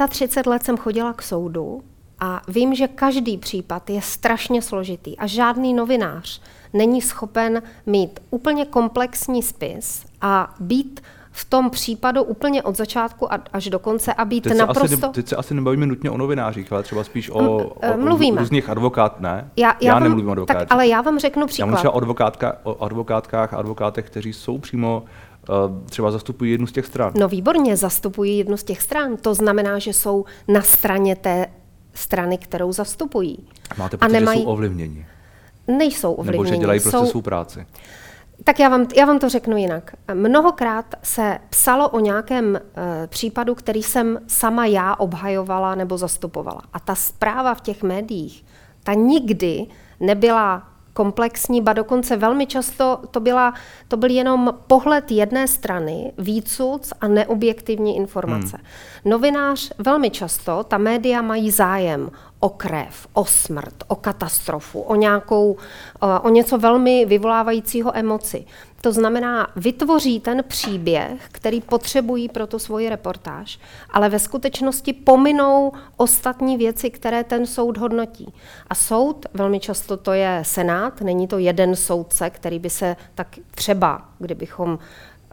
35 let jsem chodila k soudu a vím, že každý případ je strašně složitý a žádný novinář není schopen mít úplně komplexní spis a být v tom případu úplně od začátku až do konce a být teď naprosto... Asi, teď se asi nebavíme nutně o novinářích, ale třeba spíš o, o, o různých advokát, ne? Já, já, já vám, nemluvím o advokátech. Tak, ale já vám řeknu příklad. Já mluvím o, advokátka, o advokátkách a advokátech, kteří jsou přímo uh, třeba zastupují jednu z těch stran. No výborně, zastupují jednu z těch stran. To znamená, že jsou na straně té strany, kterou zastupují. Máte pocit, a nemají... že jsou ovlivněni? Nejsou ovlivněni. Nebo že dělají prostě jsou... svou práci. Tak já vám, já vám to řeknu jinak. Mnohokrát se psalo o nějakém e, případu, který jsem sama já obhajovala nebo zastupovala. A ta zpráva v těch médiích, ta nikdy nebyla komplexní, ba dokonce velmi často to, byla, to byl jenom pohled jedné strany, výcuc a neobjektivní informace. Hmm. Novinář velmi často, ta média mají zájem o krev, o smrt, o katastrofu, o nějakou, o něco velmi vyvolávajícího emoci. To znamená, vytvoří ten příběh, který potřebují pro tu svoji reportáž, ale ve skutečnosti pominou ostatní věci, které ten soud hodnotí. A soud, velmi často to je senát, není to jeden soudce, který by se tak třeba, kdybychom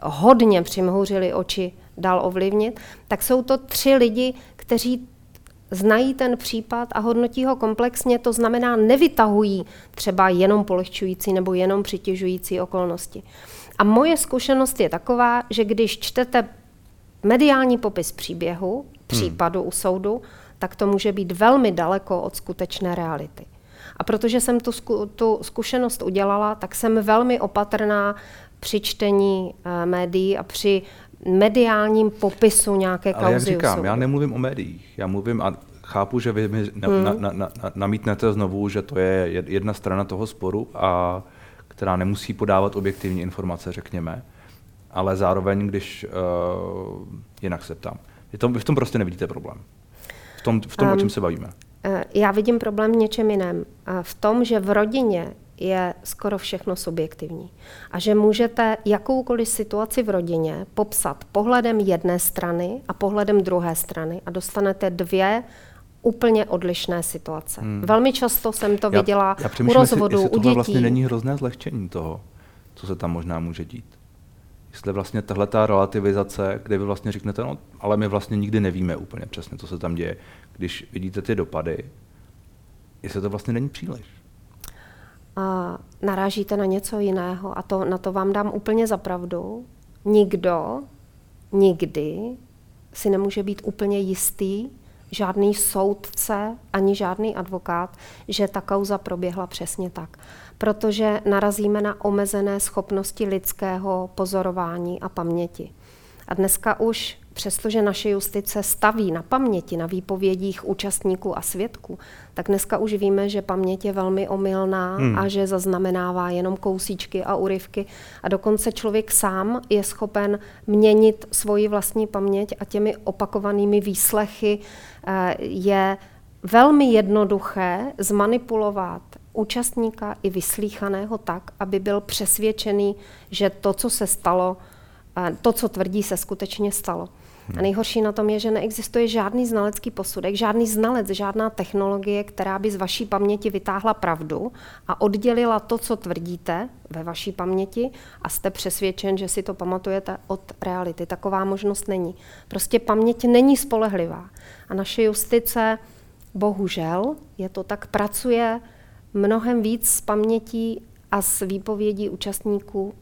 hodně přimhouřili oči, dal ovlivnit, tak jsou to tři lidi, kteří znají ten případ a hodnotí ho komplexně, to znamená nevytahují třeba jenom polehčující nebo jenom přitěžující okolnosti. A moje zkušenost je taková, že když čtete mediální popis příběhu, hmm. případu hmm. u soudu, tak to může být velmi daleko od skutečné reality. A protože jsem tu, zku, tu zkušenost udělala, tak jsem velmi opatrná při čtení uh, médií a při mediálním popisu nějaké kauzy. Ale jak říkám, já nemluvím o médiích, já mluvím a chápu, že vy mi na, hmm. na, na, na, namítnete znovu, že to je jedna strana toho sporu, a která nemusí podávat objektivní informace, řekněme, ale zároveň, když uh, jinak se ptám. Je to, vy v tom prostě nevidíte problém. V tom, v tom um, o čem se bavíme. Uh, já vidím problém v něčem jiném. Uh, v tom, že v rodině je skoro všechno subjektivní. A že můžete jakoukoliv situaci v rodině popsat pohledem jedné strany a pohledem druhé strany a dostanete dvě úplně odlišné situace. Hmm. Velmi často jsem to já, viděla já u rozvodu, jestli, jestli u dětí. vlastně není hrozné zlehčení toho, co se tam možná může dít. jestli vlastně tahle ta relativizace, kde vy vlastně řeknete, no, ale my vlastně nikdy nevíme úplně přesně, co se tam děje, když vidíte ty dopady, jestli to vlastně není příliš. Narážíte na něco jiného a to, na to vám dám úplně za pravdu. Nikdo nikdy si nemůže být úplně jistý, žádný soudce ani žádný advokát, že ta kauza proběhla přesně tak. Protože narazíme na omezené schopnosti lidského pozorování a paměti. A dneska už, přestože naše justice staví na paměti, na výpovědích účastníků a svědků, tak dneska už víme, že paměť je velmi omylná hmm. a že zaznamenává jenom kousíčky a úryvky. A dokonce člověk sám je schopen měnit svoji vlastní paměť a těmi opakovanými výslechy eh, je velmi jednoduché zmanipulovat účastníka i vyslíchaného tak, aby byl přesvědčený, že to, co se stalo, to, co tvrdí, se skutečně stalo. A nejhorší na tom je, že neexistuje žádný znalecký posudek, žádný znalec, žádná technologie, která by z vaší paměti vytáhla pravdu a oddělila to, co tvrdíte ve vaší paměti a jste přesvědčen, že si to pamatujete od reality. Taková možnost není. Prostě paměť není spolehlivá. A naše justice, bohužel, je to tak, pracuje mnohem víc s pamětí a s výpovědí účastníků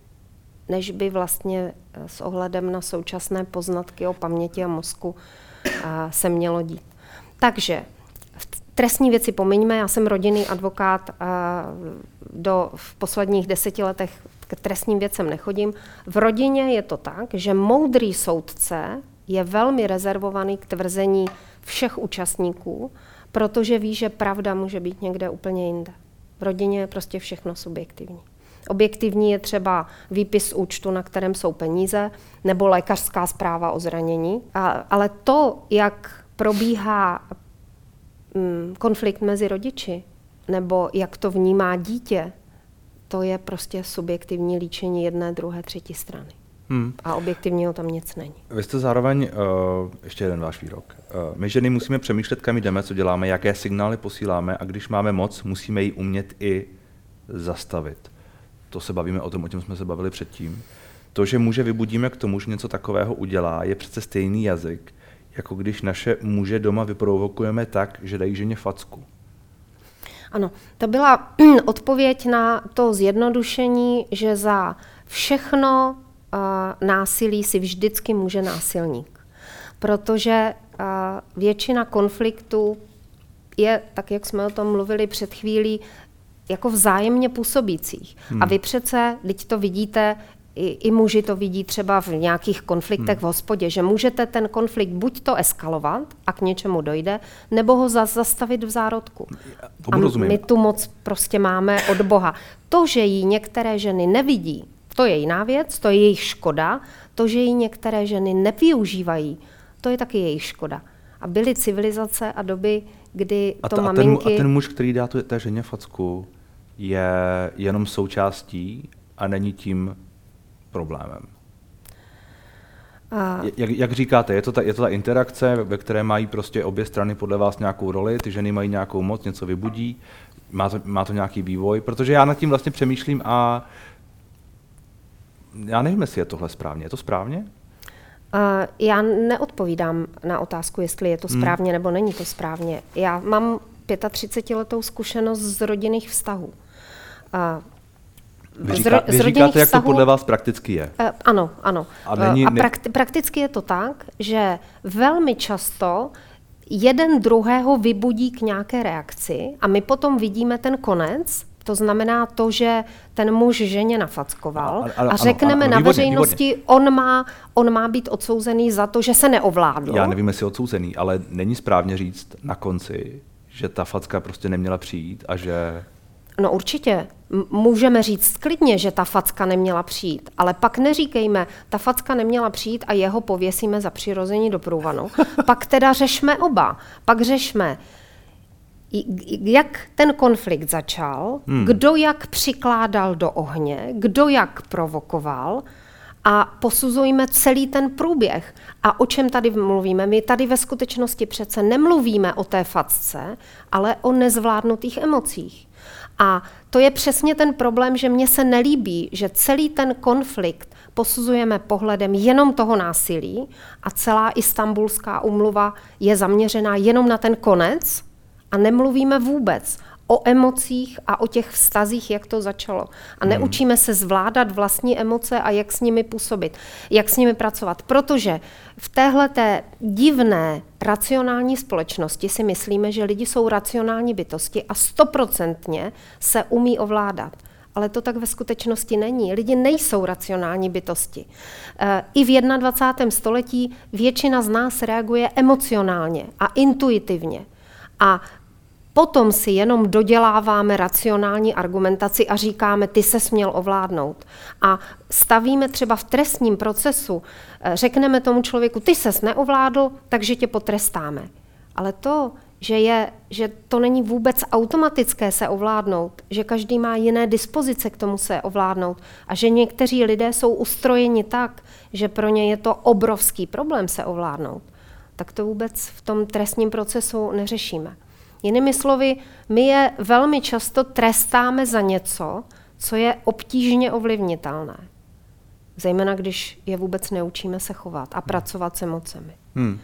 než by vlastně s ohledem na současné poznatky o paměti a mozku se mělo dít. Takže trestní věci pomiňme, já jsem rodinný advokát, eh, do, v posledních deseti letech k trestním věcem nechodím. V rodině je to tak, že moudrý soudce je velmi rezervovaný k tvrzení všech účastníků, protože ví, že pravda může být někde úplně jinde. V rodině je prostě všechno subjektivní. Objektivní je třeba výpis účtu, na kterém jsou peníze, nebo lékařská zpráva o zranění. A, ale to, jak probíhá mm, konflikt mezi rodiči, nebo jak to vnímá dítě, to je prostě subjektivní líčení jedné, druhé, třetí strany. Hmm. A objektivního tam nic není. Vy jste zároveň, uh, ještě jeden váš výrok, uh, my ženy musíme přemýšlet, kam jdeme, co děláme, jaké signály posíláme a když máme moc, musíme ji umět i zastavit to se bavíme o tom, o čem jsme se bavili předtím. To, že muže vybudíme k tomu, že něco takového udělá, je přece stejný jazyk, jako když naše muže doma vyprovokujeme tak, že dají ženě facku. Ano, to byla (clears throat) odpověď na to zjednodušení, že za všechno uh, násilí si vždycky může násilník. Protože uh, většina konfliktů je, tak jak jsme o tom mluvili před chvílí, jako vzájemně působících. Hmm. A vy přece, teď to vidíte, i, i muži to vidí třeba v nějakých konfliktech hmm. v hospodě, že můžete ten konflikt buď to eskalovat a k něčemu dojde, nebo ho zas zastavit v zárodku. a rozumím. my tu moc prostě máme od Boha. To, že ji některé ženy nevidí, to je jiná věc, to je jejich škoda. To, že ji některé ženy nevyužívají, to je taky jejich škoda. A byly civilizace a doby, kdy a to ta, maminky... A ten, a ten muž, který dá tu, té ženě facku, je jenom součástí a není tím problémem. A... Jak, jak říkáte, je to, ta, je to ta interakce, ve které mají prostě obě strany podle vás nějakou roli, ty ženy mají nějakou moc, něco vybudí, má to, má to nějaký vývoj, protože já nad tím vlastně přemýšlím a já nevím, jestli je tohle správně. Je to správně? Já neodpovídám na otázku, jestli je to hmm. správně hmm. nebo není to správně. Já mám 35 letou zkušenost z rodinných vztahů. Vy, říká, vy říkáte, jak to podle vás prakticky je. Uh, ano, ano. A, není, a prakti, prakticky je to tak, že velmi často jeden druhého vybudí k nějaké reakci a my potom vidíme ten konec, to znamená to, že ten muž ženě nafackoval a, a, a řekneme ano, ano, na výborně, veřejnosti, výborně. On, má, on má být odsouzený za to, že se neovládl. Já nevím, jestli odsouzený, ale není správně říct na konci, že ta facka prostě neměla přijít a že... No určitě. Můžeme říct klidně, že ta facka neměla přijít, ale pak neříkejme, ta facka neměla přijít a jeho pověsíme za přirození do průvanu. pak teda řešme oba. Pak řešme, jak ten konflikt začal, hmm. kdo jak přikládal do ohně, kdo jak provokoval a posuzujme celý ten průběh. A o čem tady mluvíme? My tady ve skutečnosti přece nemluvíme o té facce, ale o nezvládnutých emocích. A to je přesně ten problém, že mně se nelíbí, že celý ten konflikt posuzujeme pohledem jenom toho násilí a celá istambulská umluva je zaměřená jenom na ten konec a nemluvíme vůbec o emocích a o těch vztazích, jak to začalo. A hmm. neučíme se zvládat vlastní emoce a jak s nimi působit, jak s nimi pracovat. Protože v téhle divné racionální společnosti si myslíme, že lidi jsou racionální bytosti a stoprocentně se umí ovládat. Ale to tak ve skutečnosti není. Lidi nejsou racionální bytosti. E, I v 21. století většina z nás reaguje emocionálně a intuitivně. A Potom si jenom doděláváme racionální argumentaci a říkáme, ty se směl ovládnout. A stavíme třeba v trestním procesu, eh, řekneme tomu člověku, ty ses neovládl, takže tě potrestáme. Ale to, že, je, že to není vůbec automatické se ovládnout, že každý má jiné dispozice k tomu se ovládnout a že někteří lidé jsou ustrojeni tak, že pro ně je to obrovský problém se ovládnout, tak to vůbec v tom trestním procesu neřešíme. Jinými slovy, my je velmi často trestáme za něco, co je obtížně ovlivnitelné. Zejména když je vůbec neučíme se chovat a pracovat s emocemi. Hmm.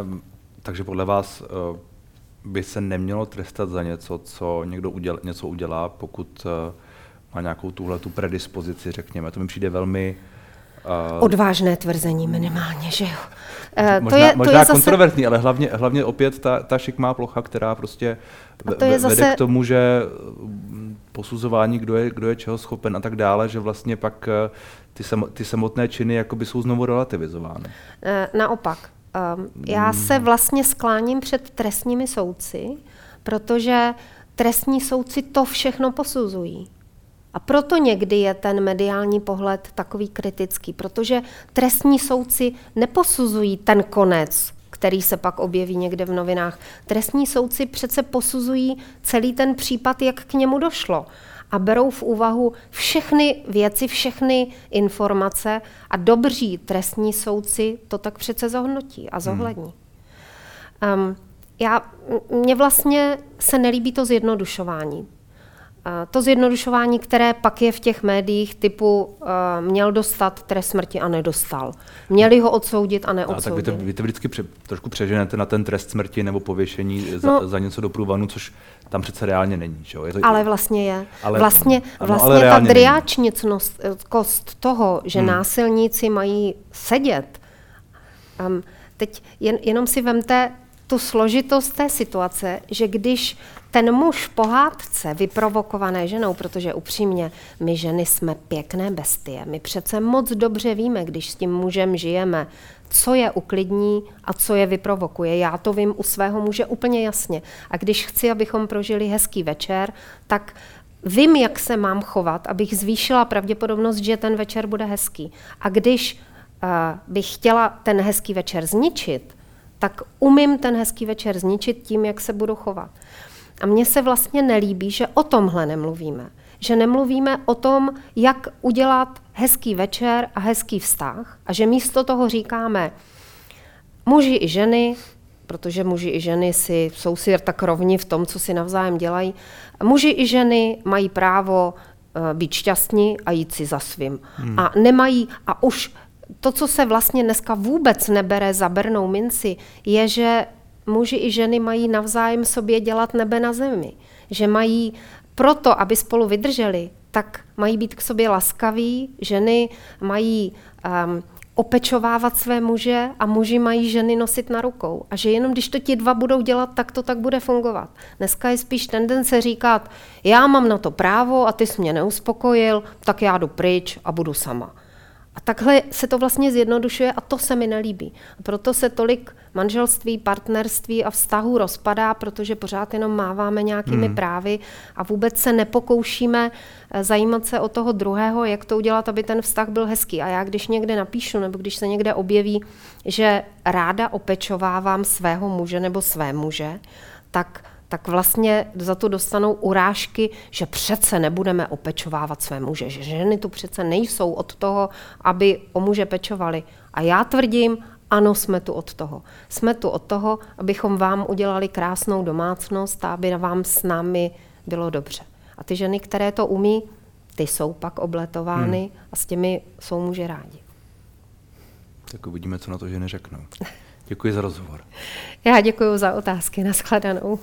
Um, takže podle vás uh, by se nemělo trestat za něco, co někdo uděl, něco udělá, pokud uh, má nějakou tuhle tu predispozici, řekněme. To mi přijde velmi Uh, Odvážné tvrzení minimálně, že jo. Uh, možná, to je, možná to je kontroverzní, zase... ale hlavně, hlavně opět ta, ta šikmá plocha, která prostě to je vede zase... k tomu, že mm, posuzování, kdo je, kdo je čeho schopen a tak dále, že vlastně pak eh, ty, sam, ty samotné činy jakoby jsou znovu relativizovány. Naopak. Um, já hmm. se vlastně skláním před trestními soudci, protože trestní soudci to všechno posuzují. A proto někdy je ten mediální pohled takový kritický, protože trestní soudci neposuzují ten konec, který se pak objeví někde v novinách. Trestní soudci přece posuzují celý ten případ, jak k němu došlo a berou v úvahu všechny věci, všechny informace a dobří trestní soudci to tak přece zohnotí a zohlední. Hmm. Um, já, mně vlastně se nelíbí to zjednodušování. To zjednodušování, které pak je v těch médiích typu uh, měl dostat trest smrti a nedostal. Měli ho odsoudit a neodsoudit. A tak vy to, vy to vždycky pře, trošku přeženete na ten trest smrti nebo pověšení no, za, za něco do průvanu, což tam přece reálně není. Že? Je to, ale vlastně je. Ale, vlastně ano, vlastně ale ta driáčnickost toho, že hmm. násilníci mají sedět, um, teď jen, jenom si vemte tu složitost té situace, že když ten muž pohádce, vyprovokované ženou, protože upřímně, my ženy jsme pěkné bestie. My přece moc dobře víme, když s tím mužem žijeme, co je uklidní a co je vyprovokuje. Já to vím u svého muže úplně jasně. A když chci, abychom prožili hezký večer, tak vím, jak se mám chovat, abych zvýšila pravděpodobnost, že ten večer bude hezký. A když uh, bych chtěla ten hezký večer zničit, tak umím ten hezký večer zničit tím, jak se budu chovat. A mně se vlastně nelíbí, že o tomhle nemluvíme. Že nemluvíme o tom, jak udělat hezký večer a hezký vztah a že místo toho říkáme muži i ženy, protože muži i ženy si, jsou si tak rovni v tom, co si navzájem dělají, muži i ženy mají právo uh, být šťastní a jít si za svým. Hmm. A nemají, a už to, co se vlastně dneska vůbec nebere za bernou minci, je, že muži i ženy mají navzájem sobě dělat nebe na zemi. Že mají proto, aby spolu vydrželi, tak mají být k sobě laskaví, ženy mají um, opečovávat své muže a muži mají ženy nosit na rukou. A že jenom když to ti dva budou dělat, tak to tak bude fungovat. Dneska je spíš tendence říkat, já mám na to právo a ty jsi mě neuspokojil, tak já jdu pryč a budu sama. A takhle se to vlastně zjednodušuje a to se mi nelíbí. A proto se tolik manželství, partnerství a vztahů rozpadá, protože pořád jenom máváme nějakými hmm. právy a vůbec se nepokoušíme eh, zajímat se o toho druhého, jak to udělat, aby ten vztah byl hezký. A já když někde napíšu, nebo když se někde objeví, že ráda opečovávám svého muže nebo své muže, tak tak vlastně za to dostanou urážky, že přece nebudeme opečovávat své muže, že ženy tu přece nejsou od toho, aby o muže pečovali. A já tvrdím, ano, jsme tu od toho. Jsme tu od toho, abychom vám udělali krásnou domácnost a aby vám s námi bylo dobře. A ty ženy, které to umí, ty jsou pak obletovány hmm. a s těmi jsou muži rádi. Tak uvidíme, co na to ženy řeknou. Děkuji za rozhovor. Já děkuji za otázky. Naschledanou.